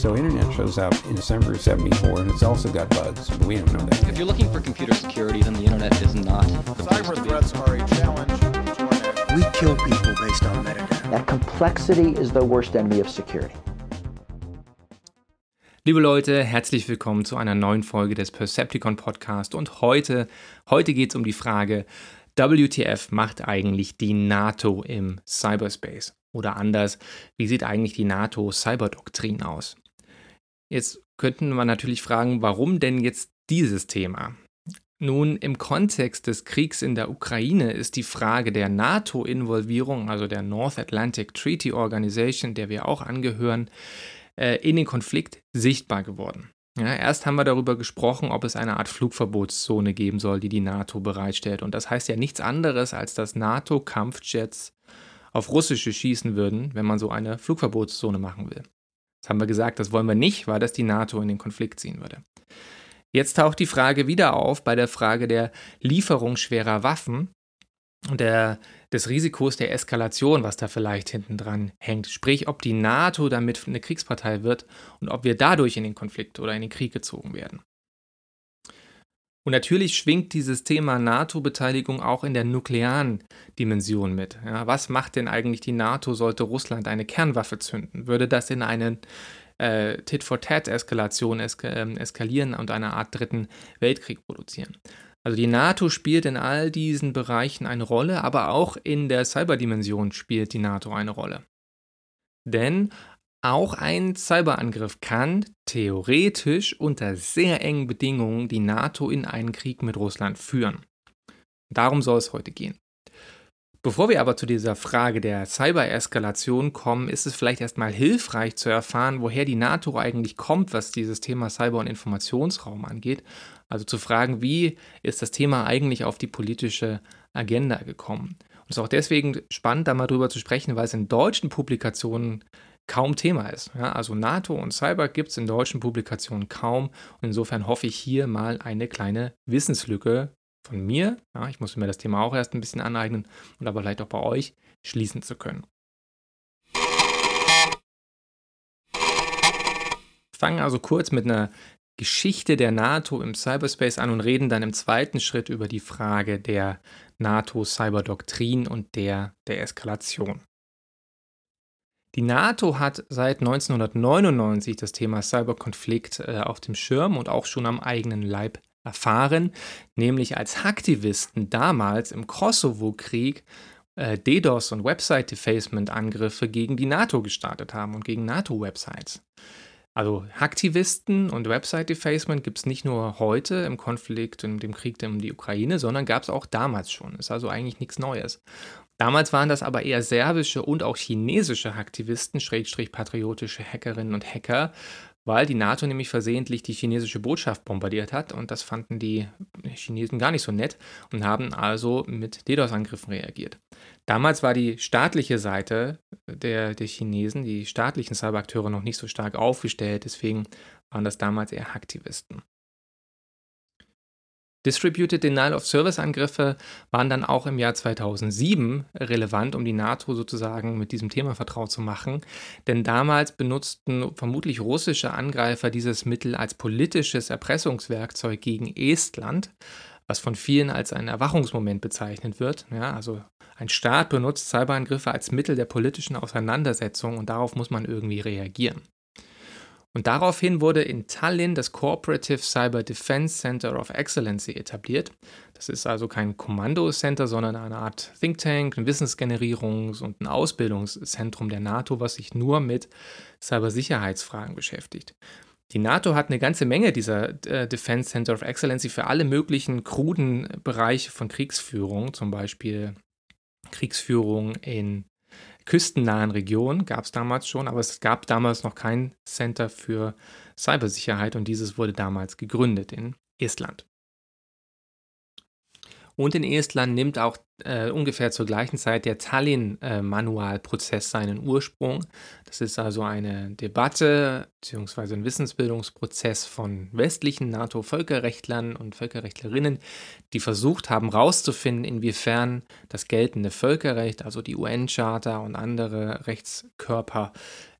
So internet shows up in December of 74 and it's also got bugs, but we don't know that. If you're looking for computer security, then the internet is not. Cyber threats are a challenge We kill people based on metadata. That complexity is the worst enemy of security. Liebe Leute, herzlich willkommen zu einer neuen Folge des Percepticon Podcast und heute, heute geht es um die Frage, WTF macht eigentlich die NATO im Cyberspace? Oder anders, wie sieht eigentlich die NATO-Cyberdoktrin aus? Jetzt könnten wir natürlich fragen, warum denn jetzt dieses Thema? Nun, im Kontext des Kriegs in der Ukraine ist die Frage der NATO-Involvierung, also der North Atlantic Treaty Organization, der wir auch angehören, äh, in den Konflikt sichtbar geworden. Ja, erst haben wir darüber gesprochen, ob es eine Art Flugverbotszone geben soll, die die NATO bereitstellt. Und das heißt ja nichts anderes, als dass NATO-Kampfjets auf russische schießen würden, wenn man so eine Flugverbotszone machen will. Haben wir gesagt, das wollen wir nicht, weil das die NATO in den Konflikt ziehen würde. Jetzt taucht die Frage wieder auf bei der Frage der Lieferung schwerer Waffen und der, des Risikos der Eskalation, was da vielleicht hinten dran hängt. Sprich, ob die NATO damit eine Kriegspartei wird und ob wir dadurch in den Konflikt oder in den Krieg gezogen werden. Und natürlich schwingt dieses Thema NATO-Beteiligung auch in der nuklearen Dimension mit. Ja, was macht denn eigentlich die NATO, sollte Russland eine Kernwaffe zünden? Würde das in eine äh, Tit-for-Tat-Eskalation esk äh, eskalieren und eine Art dritten Weltkrieg produzieren? Also die NATO spielt in all diesen Bereichen eine Rolle, aber auch in der Cyberdimension spielt die NATO eine Rolle. Denn auch ein Cyberangriff kann theoretisch unter sehr engen Bedingungen die NATO in einen Krieg mit Russland führen. Darum soll es heute gehen. Bevor wir aber zu dieser Frage der Cyber-Eskalation kommen, ist es vielleicht erstmal hilfreich zu erfahren, woher die NATO eigentlich kommt, was dieses Thema Cyber- und Informationsraum angeht. Also zu fragen, wie ist das Thema eigentlich auf die politische Agenda gekommen. Und es ist auch deswegen spannend, da mal drüber zu sprechen, weil es in deutschen Publikationen kaum Thema ist. Ja, also NATO und Cyber gibt es in deutschen Publikationen kaum. Und insofern hoffe ich hier mal eine kleine Wissenslücke von mir, ja, ich muss mir das Thema auch erst ein bisschen aneignen und aber vielleicht auch bei euch schließen zu können. Fangen also kurz mit einer Geschichte der NATO im Cyberspace an und reden dann im zweiten Schritt über die Frage der NATO-Cyberdoktrin und der der Eskalation. Die NATO hat seit 1999 das Thema Cyberkonflikt äh, auf dem Schirm und auch schon am eigenen Leib erfahren, nämlich als Hacktivisten damals im Kosovo-Krieg äh, DDoS und Website-Defacement-Angriffe gegen die NATO gestartet haben und gegen NATO-Websites. Also Hacktivisten und Website-Defacement gibt es nicht nur heute im Konflikt und dem Krieg um die Ukraine, sondern gab es auch damals schon. Ist also eigentlich nichts Neues. Damals waren das aber eher serbische und auch chinesische Aktivisten, schrägstrich patriotische Hackerinnen und Hacker, weil die NATO nämlich versehentlich die chinesische Botschaft bombardiert hat und das fanden die Chinesen gar nicht so nett und haben also mit DDoS-Angriffen reagiert. Damals war die staatliche Seite der, der Chinesen, die staatlichen Cyberakteure noch nicht so stark aufgestellt, deswegen waren das damals eher Hacktivisten. Distributed Denial of Service Angriffe waren dann auch im Jahr 2007 relevant, um die NATO sozusagen mit diesem Thema vertraut zu machen. Denn damals benutzten vermutlich russische Angreifer dieses Mittel als politisches Erpressungswerkzeug gegen Estland, was von vielen als ein Erwachungsmoment bezeichnet wird. Ja, also ein Staat benutzt Cyberangriffe als Mittel der politischen Auseinandersetzung und darauf muss man irgendwie reagieren. Und daraufhin wurde in Tallinn das Cooperative Cyber Defense Center of Excellency etabliert. Das ist also kein Kommandocenter, sondern eine Art Think Tank, ein Wissensgenerierungs- und ein Ausbildungszentrum der NATO, was sich nur mit Cybersicherheitsfragen beschäftigt. Die NATO hat eine ganze Menge dieser äh, Defense Center of Excellency für alle möglichen kruden Bereiche von Kriegsführung, zum Beispiel Kriegsführung in küstennahen Region gab es damals schon, aber es gab damals noch kein Center für Cybersicherheit und dieses wurde damals gegründet in Estland. Und in Estland nimmt auch äh, ungefähr zur gleichen Zeit der Tallinn-Manualprozess seinen Ursprung. Das ist also eine Debatte bzw. ein Wissensbildungsprozess von westlichen NATO-Völkerrechtlern und Völkerrechtlerinnen, die versucht haben herauszufinden, inwiefern das geltende Völkerrecht, also die UN-Charta und andere Rechtskörper,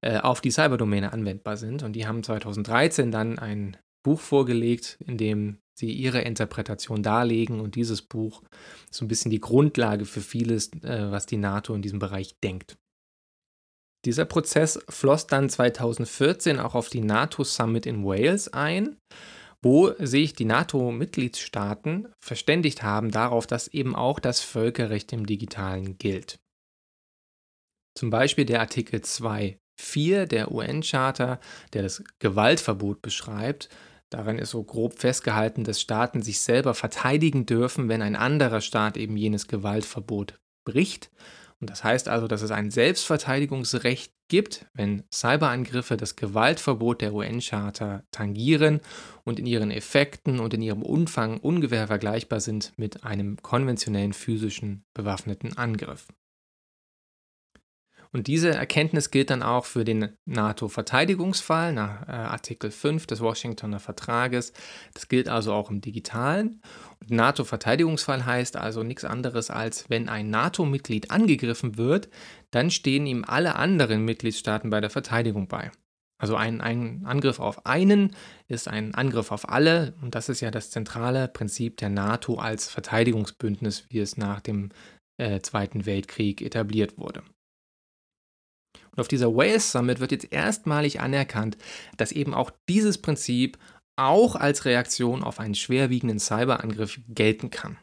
äh, auf die Cyberdomäne anwendbar sind. Und die haben 2013 dann ein Buch vorgelegt, in dem sie ihre Interpretation darlegen und dieses Buch ist so ein bisschen die Grundlage für vieles, äh, was die NATO in diesem Bereich denkt. Dieser Prozess floss dann 2014 auch auf die NATO-Summit in Wales ein, wo sich die NATO-Mitgliedstaaten verständigt haben darauf, dass eben auch das Völkerrecht im Digitalen gilt. Zum Beispiel der Artikel 2.4 der UN-Charta, der das Gewaltverbot beschreibt, Darin ist so grob festgehalten, dass Staaten sich selber verteidigen dürfen, wenn ein anderer Staat eben jenes Gewaltverbot bricht. Und das heißt also, dass es ein Selbstverteidigungsrecht gibt, wenn Cyberangriffe das Gewaltverbot der UN-Charta tangieren und in ihren Effekten und in ihrem Umfang ungefähr vergleichbar sind mit einem konventionellen physischen bewaffneten Angriff. Und diese Erkenntnis gilt dann auch für den NATO-Verteidigungsfall nach äh, Artikel 5 des Washingtoner Vertrages. Das gilt also auch im digitalen. NATO-Verteidigungsfall heißt also nichts anderes als, wenn ein NATO-Mitglied angegriffen wird, dann stehen ihm alle anderen Mitgliedstaaten bei der Verteidigung bei. Also ein, ein, Angriff auf einen ist ein Angriff auf alle und das ist ja das zentrale Prinzip der NATO als Verteidigungsbündnis, wie es nach dem äh, Zweiten Weltkrieg etabliert wurde. Und auf dieser Wales Summit wird jetzt erstmalig anerkannt, dass eben auch dieses Prinzip auch als Reaktion auf einen schwerwiegenden Cyberangriff gelten kann.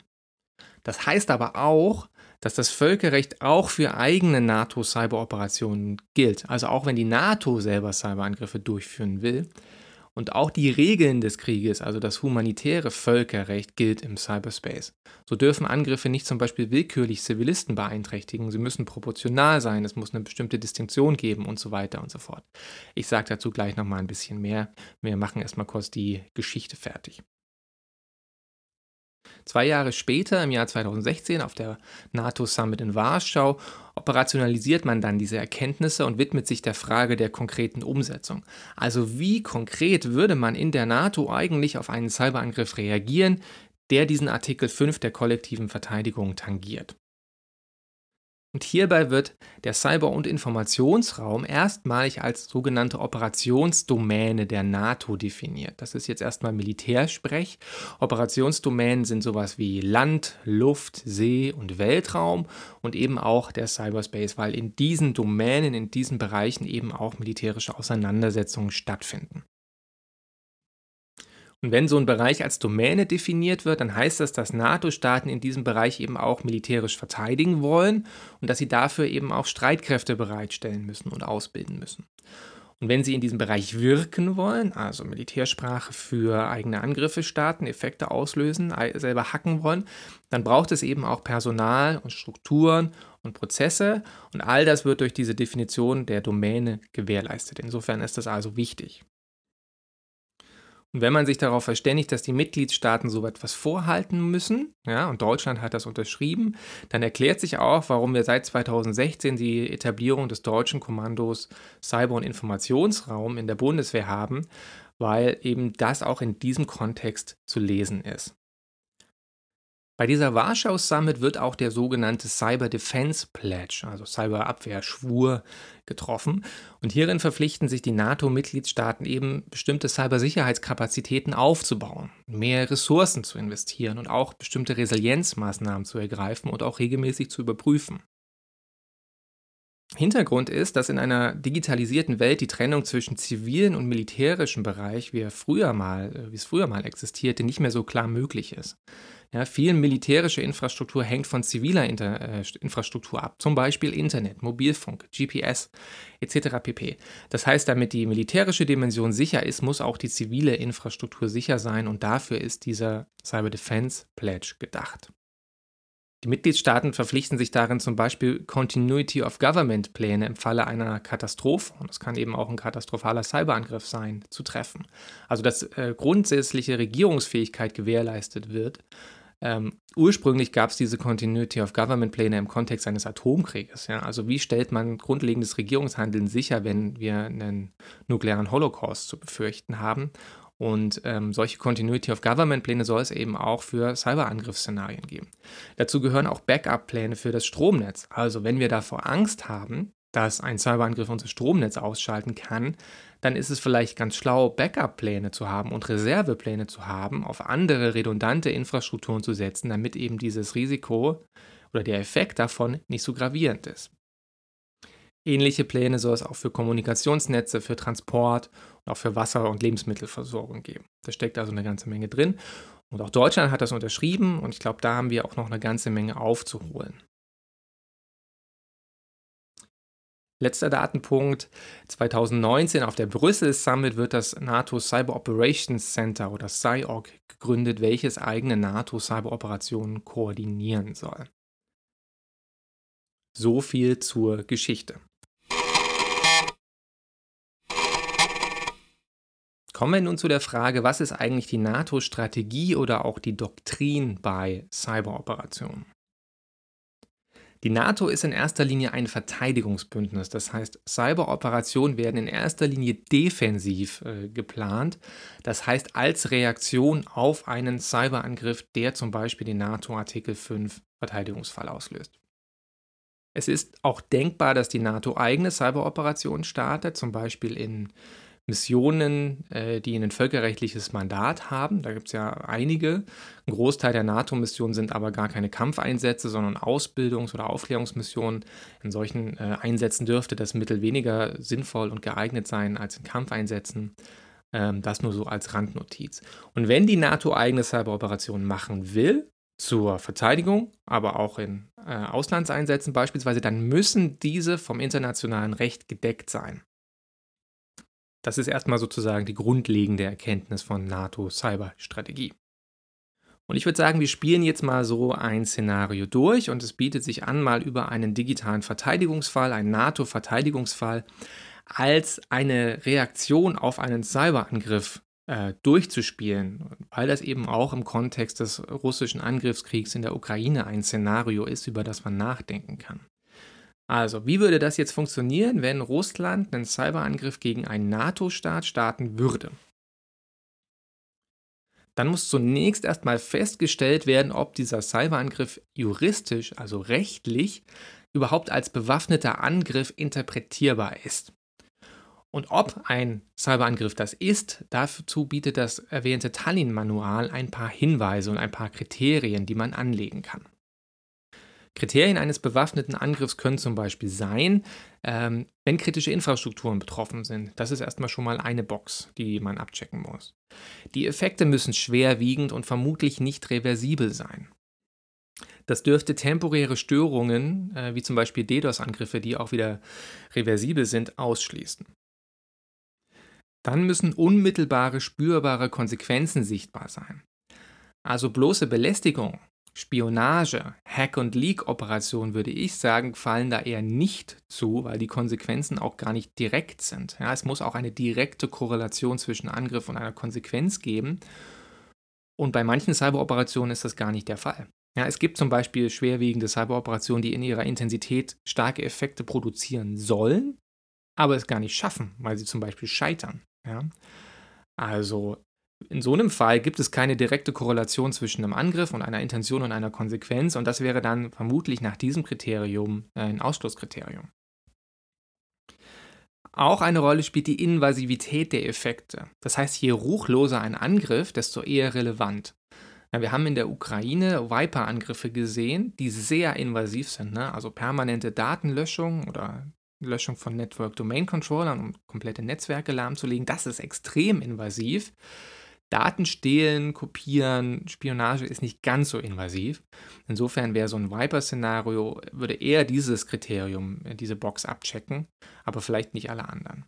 Das heißt aber auch, dass das Völkerrecht auch für eigene NATO-Cyberoperationen gilt. Also auch wenn die NATO selber Cyberangriffe durchführen will, und auch die Regeln des Krieges, also das humanitäre Völkerrecht, gilt im Cyberspace. So dürfen Angriffe nicht zum Beispiel willkürlich Zivilisten beeinträchtigen, sie müssen proportional sein, es muss eine bestimmte Distinktion geben und so weiter und so fort. Ich sage dazu gleich nochmal ein bisschen mehr. Wir machen erstmal kurz die Geschichte fertig. Zwei Jahre später, im Jahr 2016, auf der NATO-Summit in Warschau, operationalisiert man dann diese Erkenntnisse und widmet sich der Frage der konkreten Umsetzung. Also wie konkret würde man in der NATO eigentlich auf einen Cyberangriff reagieren, der diesen Artikel 5 der kollektiven Verteidigung tangiert? Und hierbei wird der Cyber- und Informationsraum erstmalig als sogenannte Operationsdomäne der NATO definiert. Das ist jetzt erstmal Militärsprech. Operationsdomänen sind sowas wie Land, Luft, See und Weltraum und eben auch der Cyberspace, weil in diesen Domänen, in diesen Bereichen eben auch militärische Auseinandersetzungen stattfinden. Und wenn so ein Bereich als Domäne definiert wird, dann heißt das, dass NATO-Staaten in diesem Bereich eben auch militärisch verteidigen wollen und dass sie dafür eben auch Streitkräfte bereitstellen müssen und ausbilden müssen. Und wenn sie in diesem Bereich wirken wollen, also Militärsprache für eigene Angriffe starten, Effekte auslösen, selber hacken wollen, dann braucht es eben auch Personal und Strukturen und Prozesse und all das wird durch diese Definition der Domäne gewährleistet. Insofern ist das also wichtig. Und wenn man sich darauf verständigt, dass die Mitgliedstaaten so etwas vorhalten müssen, ja, und Deutschland hat das unterschrieben, dann erklärt sich auch, warum wir seit 2016 die Etablierung des deutschen Kommandos Cyber- und Informationsraum in der Bundeswehr haben, weil eben das auch in diesem Kontext zu lesen ist. Bei dieser Warschau Summit wird auch der sogenannte Cyber Defense Pledge, also Cyberabwehrschwur, getroffen. Und hierin verpflichten sich die NATO-Mitgliedstaaten eben, bestimmte Cybersicherheitskapazitäten aufzubauen, mehr Ressourcen zu investieren und auch bestimmte Resilienzmaßnahmen zu ergreifen und auch regelmäßig zu überprüfen. Hintergrund ist, dass in einer digitalisierten Welt die Trennung zwischen zivilen und militärischem Bereich, wie, früher mal, äh, wie es früher mal existierte, nicht mehr so klar möglich ist. Ja, viel militärische Infrastruktur hängt von ziviler Inter äh, Infrastruktur ab, zum Beispiel Internet, Mobilfunk, GPS etc. pp. Das heißt, damit die militärische Dimension sicher ist, muss auch die zivile Infrastruktur sicher sein und dafür ist dieser Cyber Defense Pledge gedacht. Die Mitgliedstaaten verpflichten sich darin zum Beispiel Continuity of Government Pläne im Falle einer Katastrophe, und das kann eben auch ein katastrophaler Cyberangriff sein, zu treffen. Also dass äh, grundsätzliche Regierungsfähigkeit gewährleistet wird Ähm, ursprünglich gab es diese Continuity of Government Pläne im Kontext eines Atomkrieges. Ja? Also wie stellt man grundlegendes Regierungshandeln sicher, wenn wir einen nuklearen Holocaust zu befürchten haben? Und ähm, solche Continuity of Government Pläne soll es eben auch für Cyberangriffsszenarien geben. Dazu gehören auch Backup-Pläne für das Stromnetz. Also wenn wir davor Angst haben, dass ein Cyberangriff unser Stromnetz ausschalten kann, dann ist es vielleicht ganz schlau, Backup-Pläne zu haben und Reservepläne zu haben, auf andere redundante Infrastrukturen zu setzen, damit eben dieses Risiko oder der Effekt davon nicht so gravierend ist. Ähnliche Pläne soll es auch für Kommunikationsnetze, für Transport und auch für Wasser- und Lebensmittelversorgung geben. Da steckt also eine ganze Menge drin. Und auch Deutschland hat das unterschrieben und ich glaube, da haben wir auch noch eine ganze Menge aufzuholen. Letzter Datenpunkt. 2019 auf der Brüssel Summit wird das NATO Cyber Operations Center oder CyORG gegründet, welches eigene NATO Cyberoperationen koordinieren soll. So viel zur Geschichte. Kommen wir nun zu der Frage, was ist eigentlich die NATO-Strategie oder auch die Doktrin bei Cyberoperationen? Die NATO ist in erster Linie ein Verteidigungsbündnis. Das heißt, Cyberoperationen werden in erster Linie defensiv äh, geplant. Das heißt, als Reaktion auf einen Cyberangriff, der zum Beispiel den NATO-Artikel 5 Verteidigungsfall auslöst. Es ist auch denkbar, dass die NATO eigene Cyberoperationen startet, zum Beispiel in Missionen, äh, die ein völkerrechtliches Mandat haben. Da gibt es ja einige. Ein Großteil der NATO-Missionen sind aber gar keine Kampfeinsätze, sondern Ausbildungs- oder Aufklärungsmissionen. In solchen äh, Einsätzen dürfte das Mittel weniger sinnvoll und geeignet sein als in Kampfeinsätzen. Ähm, das nur so als Randnotiz. Und wenn die NATO eigene Cyberoperationen machen will, zur Verteidigung, aber auch in äh, Auslandseinsätzen beispielsweise, dann müssen diese vom internationalen Recht gedeckt sein. Das ist erstmal sozusagen die grundlegende Erkenntnis von NATO-Cyberstrategie. Und ich würde sagen, wir spielen jetzt mal so ein Szenario durch und es bietet sich an, mal über einen digitalen Verteidigungsfall, einen NATO-Verteidigungsfall, als eine Reaktion auf einen Cyberangriff äh, durchzuspielen, weil das eben auch im Kontext des russischen Angriffskriegs in der Ukraine ein Szenario ist, über das man nachdenken kann. Also, wie würde das jetzt funktionieren, wenn Russland einen Cyberangriff gegen einen NATO-Staat starten würde? Dann muss zunächst erstmal festgestellt werden, ob dieser Cyberangriff juristisch, also rechtlich, überhaupt als bewaffneter Angriff interpretierbar ist. Und ob ein Cyberangriff das ist, dazu bietet das erwähnte Tallinn-Manual ein paar Hinweise und ein paar Kriterien, die man anlegen kann. Kriterien eines bewaffneten Angriffs können zum Beispiel sein, ähm, wenn kritische Infrastrukturen betroffen sind. Das ist erstmal schon mal eine Box, die man abchecken muss. Die Effekte müssen schwerwiegend und vermutlich nicht reversibel sein. Das dürfte temporäre Störungen, äh, wie zum Beispiel DDoS-Angriffe, die auch wieder reversibel sind, ausschließen. Dann müssen unmittelbare, spürbare Konsequenzen sichtbar sein. Also bloße Belästigung Spionage, Hack- und Leak-Operationen, würde ich sagen, fallen da eher nicht zu, weil die Konsequenzen auch gar nicht direkt sind. Ja, es muss auch eine direkte Korrelation zwischen Angriff und einer Konsequenz geben. Und bei manchen Cyberoperationen ist das gar nicht der Fall. Ja, es gibt zum Beispiel schwerwiegende Cyberoperationen, die in ihrer Intensität starke Effekte produzieren sollen, aber es gar nicht schaffen, weil sie zum Beispiel scheitern. Ja? Also in so einem Fall gibt es keine direkte Korrelation zwischen einem Angriff und einer Intention und einer Konsequenz und das wäre dann vermutlich nach diesem Kriterium ein Ausschlusskriterium. Auch eine Rolle spielt die Invasivität der Effekte. Das heißt, je ruchloser ein Angriff, desto eher relevant. Wir haben in der Ukraine Viper-Angriffe gesehen, die sehr invasiv sind, ne? also permanente Datenlöschung oder Löschung von Network Domain Controllern, um komplette Netzwerke lahmzulegen. Das ist extrem invasiv. Daten stehlen, kopieren, Spionage ist nicht ganz so invasiv. Insofern wäre so ein Viper-Szenario, würde eher dieses Kriterium, äh, diese Box abchecken, aber vielleicht nicht alle anderen.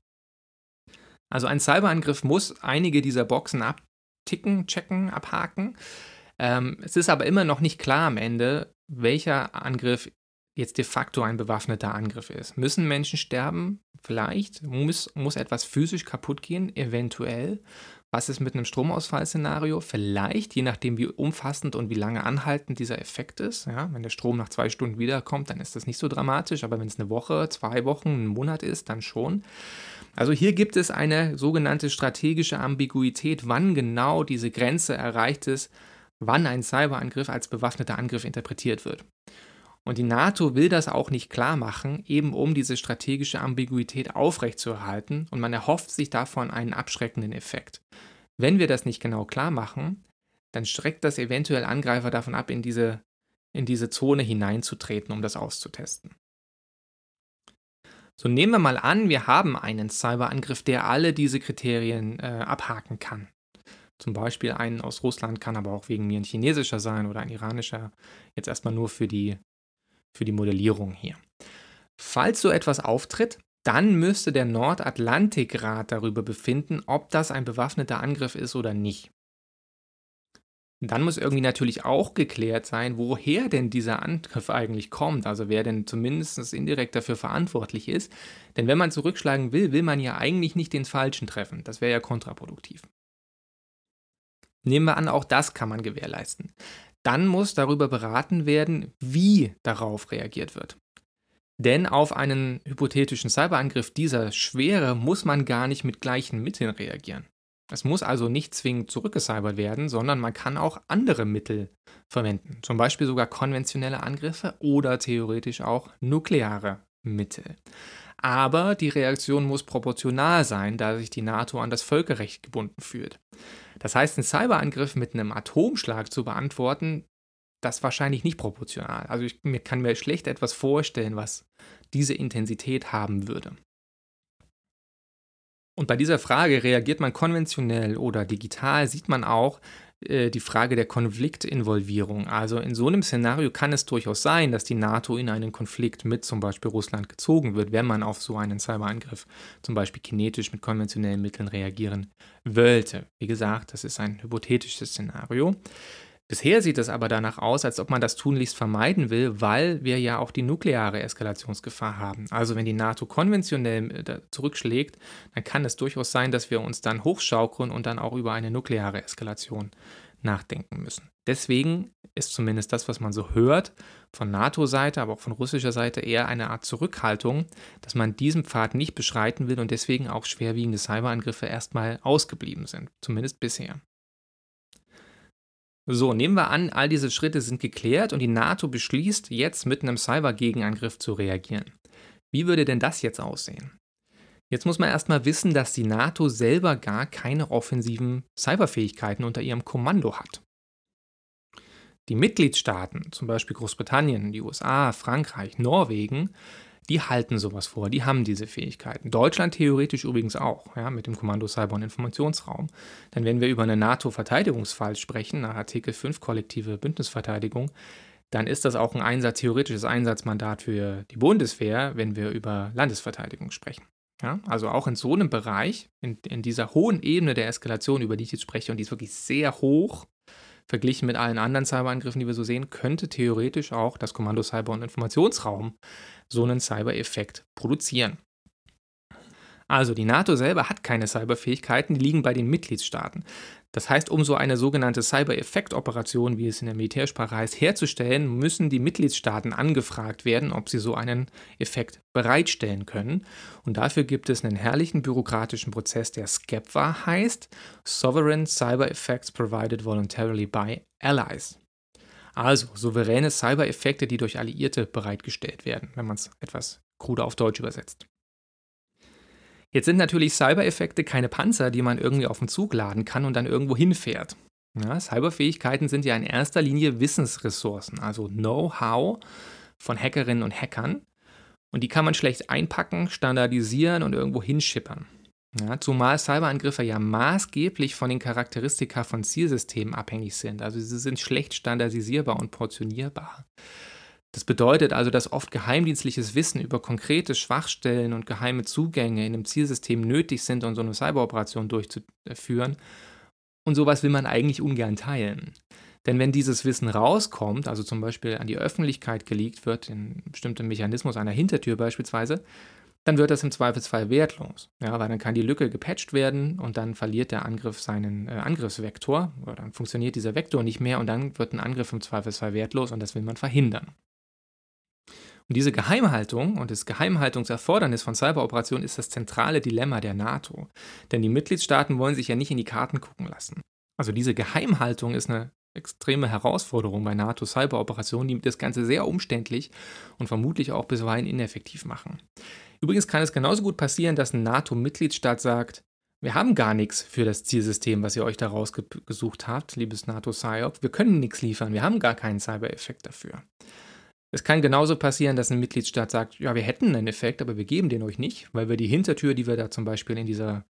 Also ein Cyberangriff muss einige dieser Boxen abticken, checken, abhaken. Ähm, es ist aber immer noch nicht klar am Ende, welcher Angriff jetzt de facto ein bewaffneter Angriff ist. Müssen Menschen sterben? Vielleicht. Muss, muss etwas physisch kaputt gehen? Eventuell. Was ist mit einem Stromausfallszenario? Vielleicht, je nachdem, wie umfassend und wie lange anhaltend dieser Effekt ist. Ja, wenn der Strom nach zwei Stunden wiederkommt, dann ist das nicht so dramatisch, aber wenn es eine Woche, zwei Wochen, ein Monat ist, dann schon. Also hier gibt es eine sogenannte strategische Ambiguität, wann genau diese Grenze erreicht ist, wann ein Cyberangriff als bewaffneter Angriff interpretiert wird. Und die NATO will das auch nicht klar machen, eben um diese strategische Ambiguität aufrechtzuerhalten und man erhofft sich davon einen abschreckenden Effekt. Wenn wir das nicht genau klar machen, dann schreckt das eventuell Angreifer davon ab, in diese, in diese Zone hineinzutreten, um das auszutesten. So nehmen wir mal an, wir haben einen Cyberangriff, der alle diese Kriterien äh, abhaken kann. Zum Beispiel einen aus Russland kann aber auch wegen mir ein chinesischer sein oder ein iranischer. Jetzt erstmal nur für die für die Modellierung hier. Falls so etwas auftritt, dann müsste der Nordatlantikrat darüber befinden, ob das ein bewaffneter Angriff ist oder nicht. Dann muss irgendwie natürlich auch geklärt sein, woher denn dieser Angriff eigentlich kommt, also wer denn zumindest indirekt dafür verantwortlich ist. Denn wenn man zurückschlagen will, will man ja eigentlich nicht den Falschen treffen. Das wäre ja kontraproduktiv. Nehmen wir an, auch das kann man gewährleisten dann muss darüber beraten werden, wie darauf reagiert wird. Denn auf einen hypothetischen Cyberangriff dieser Schwere muss man gar nicht mit gleichen Mitteln reagieren. Es muss also nicht zwingend zurückgecybert werden, sondern man kann auch andere Mittel verwenden. Zum Beispiel sogar konventionelle Angriffe oder theoretisch auch nukleare Mittel. Aber die Reaktion muss proportional sein, da sich die NATO an das Völkerrecht gebunden fühlt. Das heißt, einen Cyberangriff mit einem Atomschlag zu beantworten, das wahrscheinlich nicht proportional. Also ich kann mir schlecht etwas vorstellen, was diese Intensität haben würde. Und bei dieser Frage, reagiert man konventionell oder digital, sieht man auch, äh, die Frage der Konfliktinvolvierung. Also in so einem Szenario kann es durchaus sein, dass die NATO in einen Konflikt mit zum Beispiel Russland gezogen wird, wenn man auf so einen Cyberangriff zum Beispiel kinetisch mit konventionellen Mitteln reagieren wollte. Wie gesagt, das ist ein hypothetisches Szenario. Bisher sieht es aber danach aus, als ob man das tunlichst vermeiden will, weil wir ja auch die nukleare Eskalationsgefahr haben. Also wenn die NATO konventionell äh, zurückschlägt, dann kann es durchaus sein, dass wir uns dann hochschaukeln und dann auch über eine nukleare Eskalation nachdenken müssen. Deswegen ist zumindest das, was man so hört, von NATO-Seite, aber auch von russischer Seite eher eine Art Zurückhaltung, dass man diesen Pfad nicht beschreiten will und deswegen auch schwerwiegende Cyberangriffe erstmal ausgeblieben sind, zumindest bisher. So, nehmen wir an, all diese Schritte sind geklärt und die NATO beschließt, jetzt mit einem Cyber-Gegenangriff zu reagieren. Wie würde denn das jetzt aussehen? Jetzt muss man erstmal wissen, dass die NATO selber gar keine offensiven Cyberfähigkeiten unter ihrem Kommando hat. Die Mitgliedstaaten, zum Beispiel Großbritannien, die USA, Frankreich, Norwegen, die halten sowas vor, die haben diese Fähigkeiten. Deutschland theoretisch übrigens auch, ja, mit dem Kommando Cyber- und Informationsraum. Denn wenn wir über eine NATO-Verteidigungsfall sprechen, nach Artikel 5 kollektive Bündnisverteidigung, dann ist das auch ein Einsatz, theoretisches Einsatzmandat für die Bundeswehr, wenn wir über Landesverteidigung sprechen. Ja, also auch in so einem Bereich, in, in dieser hohen Ebene der Eskalation, über die ich jetzt spreche, und die ist wirklich sehr hoch, verglichen mit allen anderen Cyberangriffen, die wir so sehen, könnte theoretisch auch das Kommando Cyber- und Informationsraum so einen Cyber-Effekt produzieren. Also die NATO selber hat keine Cyberfähigkeiten, die liegen bei den Mitgliedstaaten. Das heißt, um so eine sogenannte Cyber-Effekt-Operation, wie es in der Militärsprache heißt, herzustellen, müssen die Mitgliedstaaten angefragt werden, ob sie so einen Effekt bereitstellen können. Und dafür gibt es einen herrlichen bürokratischen Prozess, der SCEPVA heißt, Sovereign Cyber Effects Provided Voluntarily by Allies. Also souveräne Cyber-Effekte, die durch Alliierte bereitgestellt werden, wenn man es etwas kruder auf Deutsch übersetzt. Jetzt sind natürlich Cyber-Effekte keine Panzer, die man irgendwie auf den Zug laden kann und dann irgendwo hinfährt. Ja, Cyberfähigkeiten sind ja in erster Linie Wissensressourcen, also Know-how von Hackerinnen und Hackern. Und die kann man schlecht einpacken, standardisieren und irgendwo hinschippern. Ja, zumal Cyberangriffe ja maßgeblich von den Charakteristika von Zielsystemen abhängig sind. Also sie sind schlecht standardisierbar und portionierbar. Das bedeutet also, dass oft geheimdienstliches Wissen über konkrete Schwachstellen und geheime Zugänge in einem Zielsystem nötig sind, um so eine Cyberoperation durchzuführen. Und sowas will man eigentlich ungern teilen. Denn wenn dieses Wissen rauskommt, also zum Beispiel an die Öffentlichkeit geleakt wird, in bestimmtem Mechanismus einer Hintertür beispielsweise, dann wird das im Zweifelsfall wertlos. Ja, weil dann kann die Lücke gepatcht werden und dann verliert der Angriff seinen äh, Angriffsvektor oder dann funktioniert dieser Vektor nicht mehr und dann wird ein Angriff im Zweifelsfall wertlos und das will man verhindern. Und diese Geheimhaltung und das Geheimhaltungserfordernis von Cyberoperationen ist das zentrale Dilemma der NATO. Denn die Mitgliedstaaten wollen sich ja nicht in die Karten gucken lassen. Also diese Geheimhaltung ist eine extreme Herausforderung bei NATO-Cyberoperationen, die das Ganze sehr umständlich und vermutlich auch bisweilen ineffektiv machen. Übrigens kann es genauso gut passieren, dass ein NATO-Mitgliedstaat sagt, wir haben gar nichts für das Zielsystem, was ihr euch da rausgesucht habt, liebes NATO-SIOP. Wir können nichts liefern, wir haben gar keinen Cyber-Effekt dafür. Es kann genauso passieren, dass ein Mitgliedstaat sagt, ja, wir hätten einen Effekt, aber wir geben den euch nicht, weil wir die Hintertür, die wir da zum Beispiel in dieser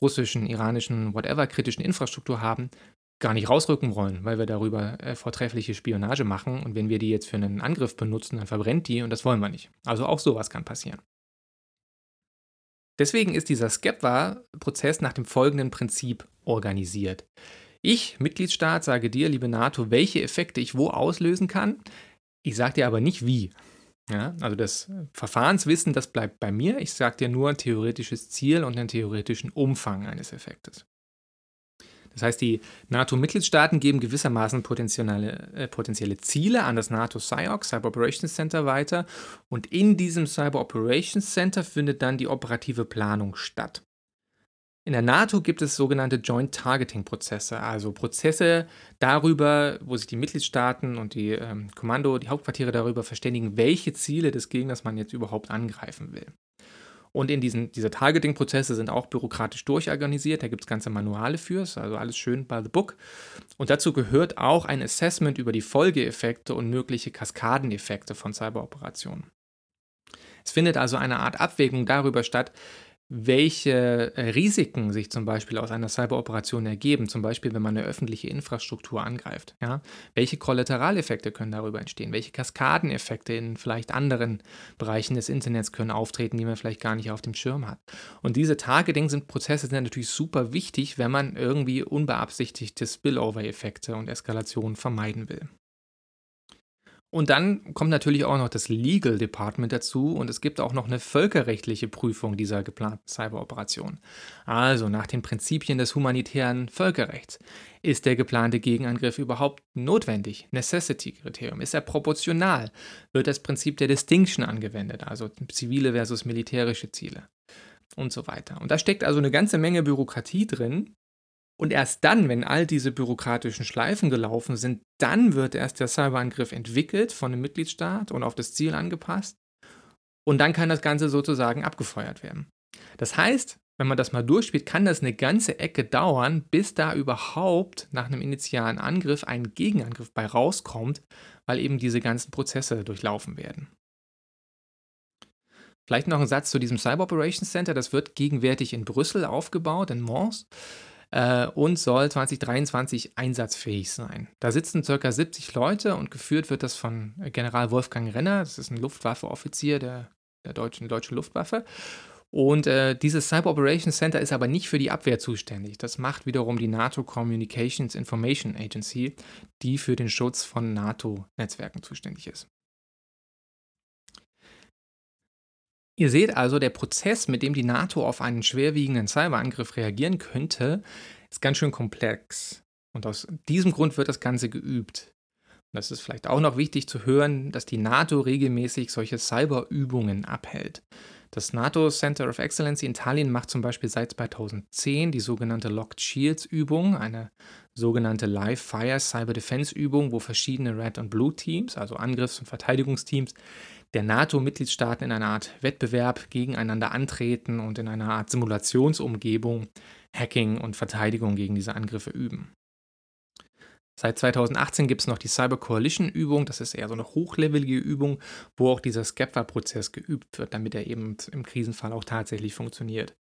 russischen, iranischen, whatever kritischen Infrastruktur haben, gar nicht rausrücken wollen, weil wir darüber äh, vortreffliche Spionage machen und wenn wir die jetzt für einen Angriff benutzen, dann verbrennt die und das wollen wir nicht. Also auch sowas kann passieren. Deswegen ist dieser SCEPWA-Prozess nach dem folgenden Prinzip organisiert. Ich, Mitgliedstaat, sage dir, liebe NATO, welche Effekte ich wo auslösen kann. Ich sage dir aber nicht wie. Ja, also das Verfahrenswissen, das bleibt bei mir. Ich sage dir nur ein theoretisches Ziel und einen theoretischen Umfang eines Effektes. Das heißt, die NATO-Mitgliedstaaten geben gewissermaßen potenzielle, äh, potenzielle Ziele an das NATO-CyOC, Cyber Operations Center, weiter. Und in diesem Cyber Operations Center findet dann die operative Planung statt. In der NATO gibt es sogenannte Joint Targeting Prozesse, also Prozesse darüber, wo sich die Mitgliedstaaten und die ähm, Kommando, die Hauptquartiere darüber verständigen, welche Ziele des Gegners man jetzt überhaupt angreifen will. Und in diesen, diese Targeting-Prozesse sind auch bürokratisch durchorganisiert. Da gibt es ganze Manuale für, also alles schön by the book. Und dazu gehört auch ein Assessment über die Folgeeffekte und mögliche Kaskadeneffekte von Cyberoperationen. Es findet also eine Art Abwägung darüber statt, welche äh, Risiken sich zum Beispiel aus einer Cyberoperation ergeben, zum Beispiel wenn man eine öffentliche Infrastruktur angreift. Ja? Welche Kollateraleffekte können darüber entstehen? Welche Kaskadeneffekte in vielleicht anderen Bereichen des Internets können auftreten, die man vielleicht gar nicht auf dem Schirm hat? Und diese Targeting sind Prozesse sind natürlich super wichtig, wenn man irgendwie unbeabsichtigte Spillover-Effekte und Eskalationen vermeiden will. Und dann kommt natürlich auch noch das Legal Department dazu und es gibt auch noch eine völkerrechtliche Prüfung dieser geplanten Cyberoperation. Also nach den Prinzipien des humanitären Völkerrechts. Ist der geplante Gegenangriff überhaupt notwendig? Necessity-Kriterium. Ist er proportional? Wird das Prinzip der Distinction angewendet, also zivile versus militärische Ziele? Und so weiter. Und da steckt also eine ganze Menge Bürokratie drin, und erst dann, wenn all diese bürokratischen Schleifen gelaufen sind, dann wird erst der Cyberangriff entwickelt von einem Mitgliedstaat und auf das Ziel angepasst. Und dann kann das Ganze sozusagen abgefeuert werden. Das heißt, wenn man das mal durchspielt, kann das eine ganze Ecke dauern, bis da überhaupt nach einem initialen Angriff ein Gegenangriff bei rauskommt, weil eben diese ganzen Prozesse durchlaufen werden. Vielleicht noch ein Satz zu diesem Cyber Operations Center. Das wird gegenwärtig in Brüssel aufgebaut, in Mons äh, und soll 2023 einsatzfähig sein. Da sitzen ca. 70 Leute und geführt wird das von General Wolfgang Renner, das ist ein Luftwaffeoffizier der, der deutschen, deutschen Luftwaffe. Und äh, dieses Cyber Operations Center ist aber nicht für die Abwehr zuständig. Das macht wiederum die NATO Communications Information Agency, die für den Schutz von NATO-Netzwerken zuständig ist. Ihr seht also, der Prozess, mit dem die NATO auf einen schwerwiegenden Cyberangriff reagieren könnte, ist ganz schön komplex. Und aus diesem Grund wird das Ganze geübt. Und das ist vielleicht auch noch wichtig zu hören, dass die NATO regelmäßig solche Cyberübungen abhält. Das NATO Center of Excellence in Tallinn macht zum Beispiel seit 2010 die sogenannte Locked Shields Übung, eine sogenannte Live Fire Cyber Defense Übung, wo verschiedene Red und Blue Teams, also Angriffs- und Verteidigungsteams, der NATO-Mitgliedstaaten in einer Art Wettbewerb gegeneinander antreten und in einer Art Simulationsumgebung Hacking und Verteidigung gegen diese Angriffe üben. Seit 2018 gibt es noch die Cyber Coalition Übung, das ist eher so eine hochlevelige Übung, wo auch dieser SCEPFA-Prozess geübt wird, damit er eben im Krisenfall auch tatsächlich funktioniert.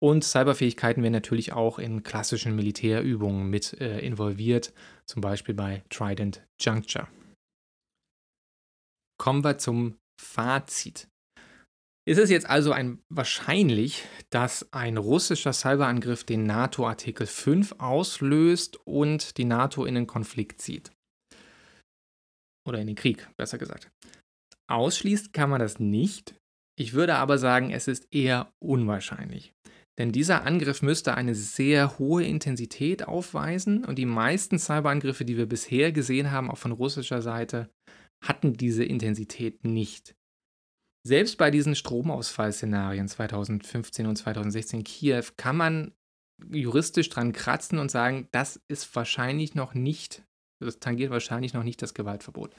Und Cyberfähigkeiten werden natürlich auch in klassischen Militärübungen mit äh, involviert, zum Beispiel bei Trident Juncture kommen wir zum Fazit. Ist es jetzt also ein, wahrscheinlich, dass ein russischer Cyberangriff den NATO-Artikel 5 auslöst und die NATO in den Konflikt zieht? Oder in den Krieg, besser gesagt. Ausschließt kann man das nicht, Ich würde aber sagen, es ist eher unwahrscheinlich. Denn dieser Angriff müsste eine sehr hohe Intensität aufweisen und die meisten Cyberangriffe, die wir bisher gesehen haben, auch von russischer Seite, hatten diese Intensität nicht. Selbst bei diesen Stromausfallszenarien 2015 und 2016 in Kiew kann man juristisch dran kratzen und sagen, das ist wahrscheinlich noch nicht, das tangiert wahrscheinlich noch nicht das Gewaltverbot.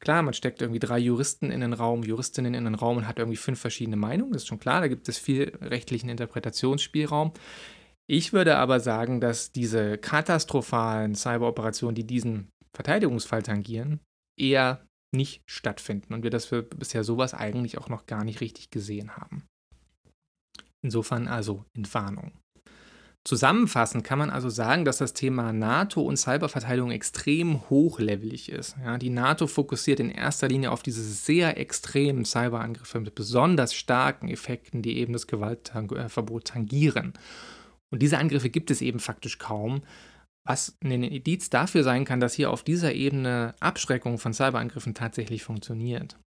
Klar, man steckt irgendwie drei Juristen in den Raum, Juristinnen in den Raum und hat irgendwie fünf verschiedene Meinungen, das ist schon klar, da gibt es viel rechtlichen Interpretationsspielraum. Ich würde aber sagen, dass diese katastrophalen Cyberoperationen, die diesen Verteidigungsfall tangieren, eher nicht stattfinden und wir das für bisher sowas eigentlich auch noch gar nicht richtig gesehen haben. Insofern also Entwarnung. Zusammenfassend kann man also sagen, dass das Thema NATO und Cyberverteidigung extrem hochlevelig ist. Ja, die NATO fokussiert in erster Linie auf diese sehr extremen Cyberangriffe mit besonders starken Effekten, die eben das Gewaltverbot tangieren. Und diese Angriffe gibt es eben faktisch kaum, was ein Indiz dafür sein kann, dass hier auf dieser Ebene Abschreckung von Cyberangriffen tatsächlich funktioniert.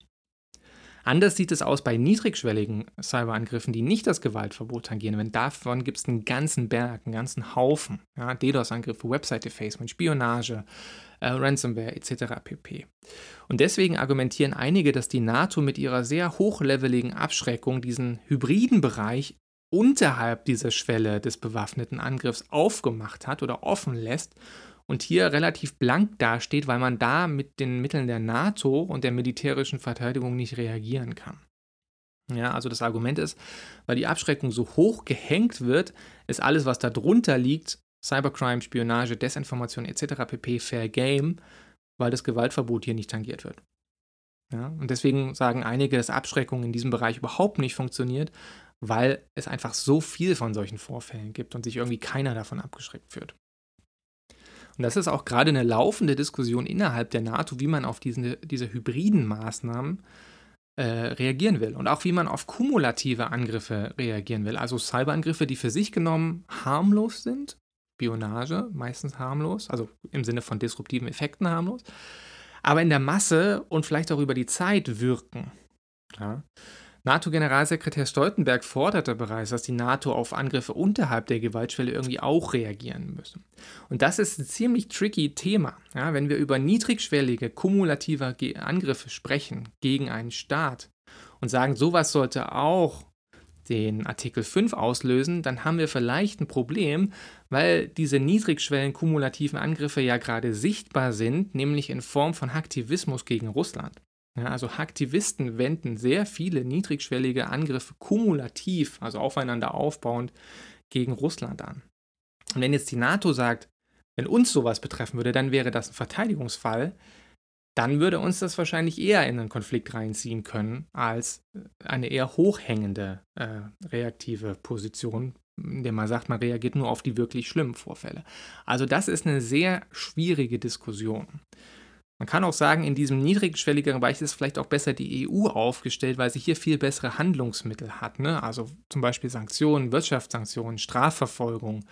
Anders sieht es aus bei niedrigschwelligen Cyberangriffen, die nicht das Gewaltverbot tangieren. Wenn davon gibt es einen ganzen Berg, einen ganzen Haufen. Ja, DDoS-Angriffe, Website-Defacement, Spionage, äh, Ransomware etc. pp. Und deswegen argumentieren einige, dass die NATO mit ihrer sehr hochleveligen Abschreckung diesen hybriden Bereich unterhalb dieser Schwelle des bewaffneten Angriffs aufgemacht hat oder offen lässt und hier relativ blank dasteht, weil man da mit den Mitteln der NATO und der militärischen Verteidigung nicht reagieren kann. Ja, also das Argument ist, weil die Abschreckung so hoch gehängt wird, ist alles, was da drunter liegt, Cybercrime, Spionage, Desinformation etc. pp. Fair Game, weil das Gewaltverbot hier nicht tangiert wird. Ja, und deswegen sagen einige, dass Abschreckung in diesem Bereich überhaupt nicht funktioniert, weil es einfach so viel von solchen Vorfällen gibt und sich irgendwie keiner davon abgeschreckt fühlt. Und das ist auch gerade eine laufende Diskussion innerhalb der NATO, wie man auf diese, diese hybriden Maßnahmen äh, reagieren will und auch wie man auf kumulative Angriffe reagieren will. Also Cyberangriffe, die für sich genommen harmlos sind, Spionage meistens harmlos, also im Sinne von disruptiven Effekten harmlos, aber in der Masse und vielleicht auch über die Zeit wirken. Ja. NATO-Generalsekretär Stoltenberg forderte bereits, dass die NATO auf Angriffe unterhalb der Gewaltschwelle irgendwie auch reagieren müsse. Und das ist ein ziemlich tricky Thema. Ja, wenn wir über niedrigschwellige, kumulative Angriffe sprechen gegen einen Staat und sagen, sowas sollte auch den Artikel 5 auslösen, dann haben wir vielleicht ein Problem, weil diese niedrigschwellen kumulativen Angriffe ja gerade sichtbar sind, nämlich in Form von Aktivismus gegen Russland. Ja, also Aktivisten wenden sehr viele niedrigschwellige Angriffe kumulativ, also aufeinander aufbauend, gegen Russland an. Und wenn jetzt die NATO sagt, wenn uns sowas betreffen würde, dann wäre das ein Verteidigungsfall, dann würde uns das wahrscheinlich eher in einen Konflikt reinziehen können als eine eher hochhängende äh, reaktive Position, in der man sagt, man reagiert nur auf die wirklich schlimmen Vorfälle. Also das ist eine sehr schwierige Diskussion. Man kann auch sagen, in diesem niedrigschwelligeren Bereich ist vielleicht auch besser die EU aufgestellt, weil sie hier viel bessere Handlungsmittel hat. Ne? Also zum Beispiel Sanktionen, Wirtschaftssanktionen, Strafverfolgung,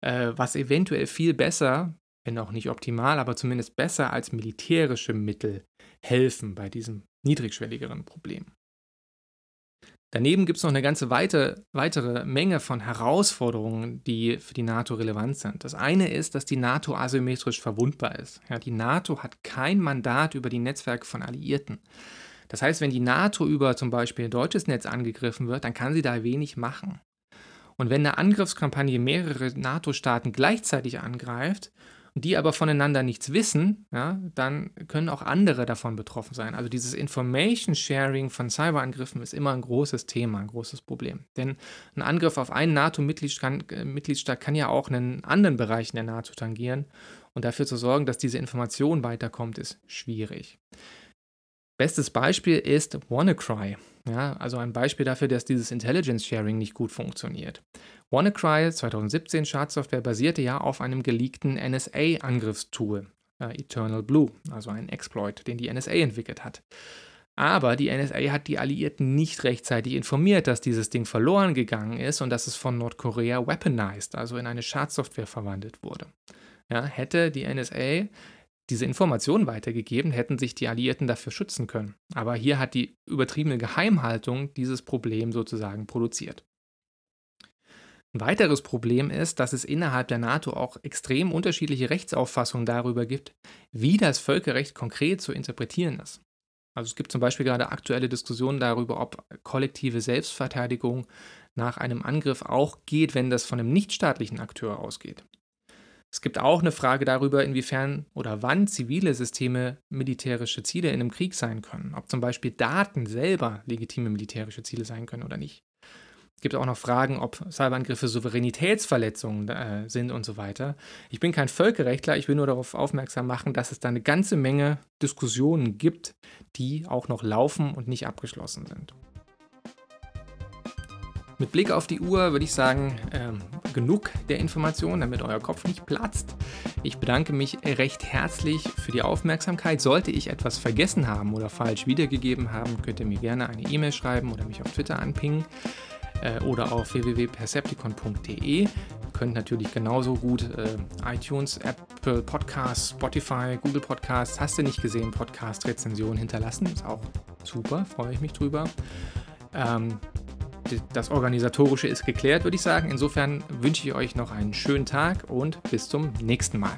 äh, was eventuell viel besser, wenn auch nicht optimal, aber zumindest besser als militärische Mittel helfen bei diesem niedrigschwelligeren Problem. Daneben gibt es noch eine ganze weite, weitere Menge von Herausforderungen, die für die NATO relevant sind. Das eine ist, dass die NATO asymmetrisch verwundbar ist. Ja, die NATO hat kein Mandat über die Netzwerke von Alliierten. Das heißt, wenn die NATO über zum Beispiel ein deutsches Netz angegriffen wird, dann kann sie da wenig machen. Und wenn eine Angriffskampagne mehrere NATO-Staaten gleichzeitig angreift die aber voneinander nichts wissen, ja, dann können auch andere davon betroffen sein. Also dieses Information Sharing von Cyberangriffen ist immer ein großes Thema, ein großes Problem. Denn ein Angriff auf einen NATO-Mitgliedstaat äh, kann ja auch einen anderen Bereich in der NATO tangieren. Und dafür zu sorgen, dass diese Information weiterkommt, ist schwierig. Bestes Beispiel ist WannaCry. Ja, also ein Beispiel dafür, dass dieses Intelligence Sharing nicht gut funktioniert. WannaCry 2017 Schadsoftware basierte ja auf einem geleakten NSA-Angriffstool, äh, Eternal Blue, also ein Exploit, den die NSA entwickelt hat. Aber die NSA hat die Alliierten nicht rechtzeitig informiert, dass dieses Ding verloren gegangen ist und dass es von Nordkorea weaponized, also in eine Schadsoftware verwandelt wurde. Ja, hätte die NSA diese Informationen weitergegeben, hätten sich die Alliierten dafür schützen können. Aber hier hat die übertriebene Geheimhaltung dieses Problem sozusagen produziert. Ein weiteres Problem ist, dass es innerhalb der NATO auch extrem unterschiedliche Rechtsauffassungen darüber gibt, wie das Völkerrecht konkret zu interpretieren ist. Also es gibt zum Beispiel gerade aktuelle Diskussionen darüber, ob kollektive Selbstverteidigung nach einem Angriff auch geht, wenn das von einem nichtstaatlichen Akteur ausgeht. Es gibt auch eine Frage darüber, inwiefern oder wann zivile Systeme militärische Ziele in einem Krieg sein können. Ob zum Beispiel Daten selber legitime militärische Ziele sein können oder nicht. Es gibt auch noch Fragen, ob Cyberangriffe Souveränitätsverletzungen äh, sind und so weiter. Ich bin kein Völkerrechtler, ich will nur darauf aufmerksam machen, dass es da eine ganze Menge Diskussionen gibt, die auch noch laufen und nicht abgeschlossen sind. Mit Blick auf die Uhr würde ich sagen, ähm, genug der Informationen, damit euer Kopf nicht platzt. Ich bedanke mich recht herzlich für die Aufmerksamkeit. Sollte ich etwas vergessen haben oder falsch wiedergegeben haben, könnt ihr mir gerne eine E-Mail schreiben oder mich auf Twitter anpingen äh, oder auf www.percepticon.de. Ihr könnt natürlich genauso gut äh, iTunes, Apple Podcasts, Spotify, Google Podcasts, hast du nicht gesehen, Podcast-Rezensionen hinterlassen. Ist auch super, freue ich mich drüber. Ähm, das Organisatorische ist geklärt, würde ich sagen. Insofern wünsche ich euch noch einen schönen Tag und bis zum nächsten Mal.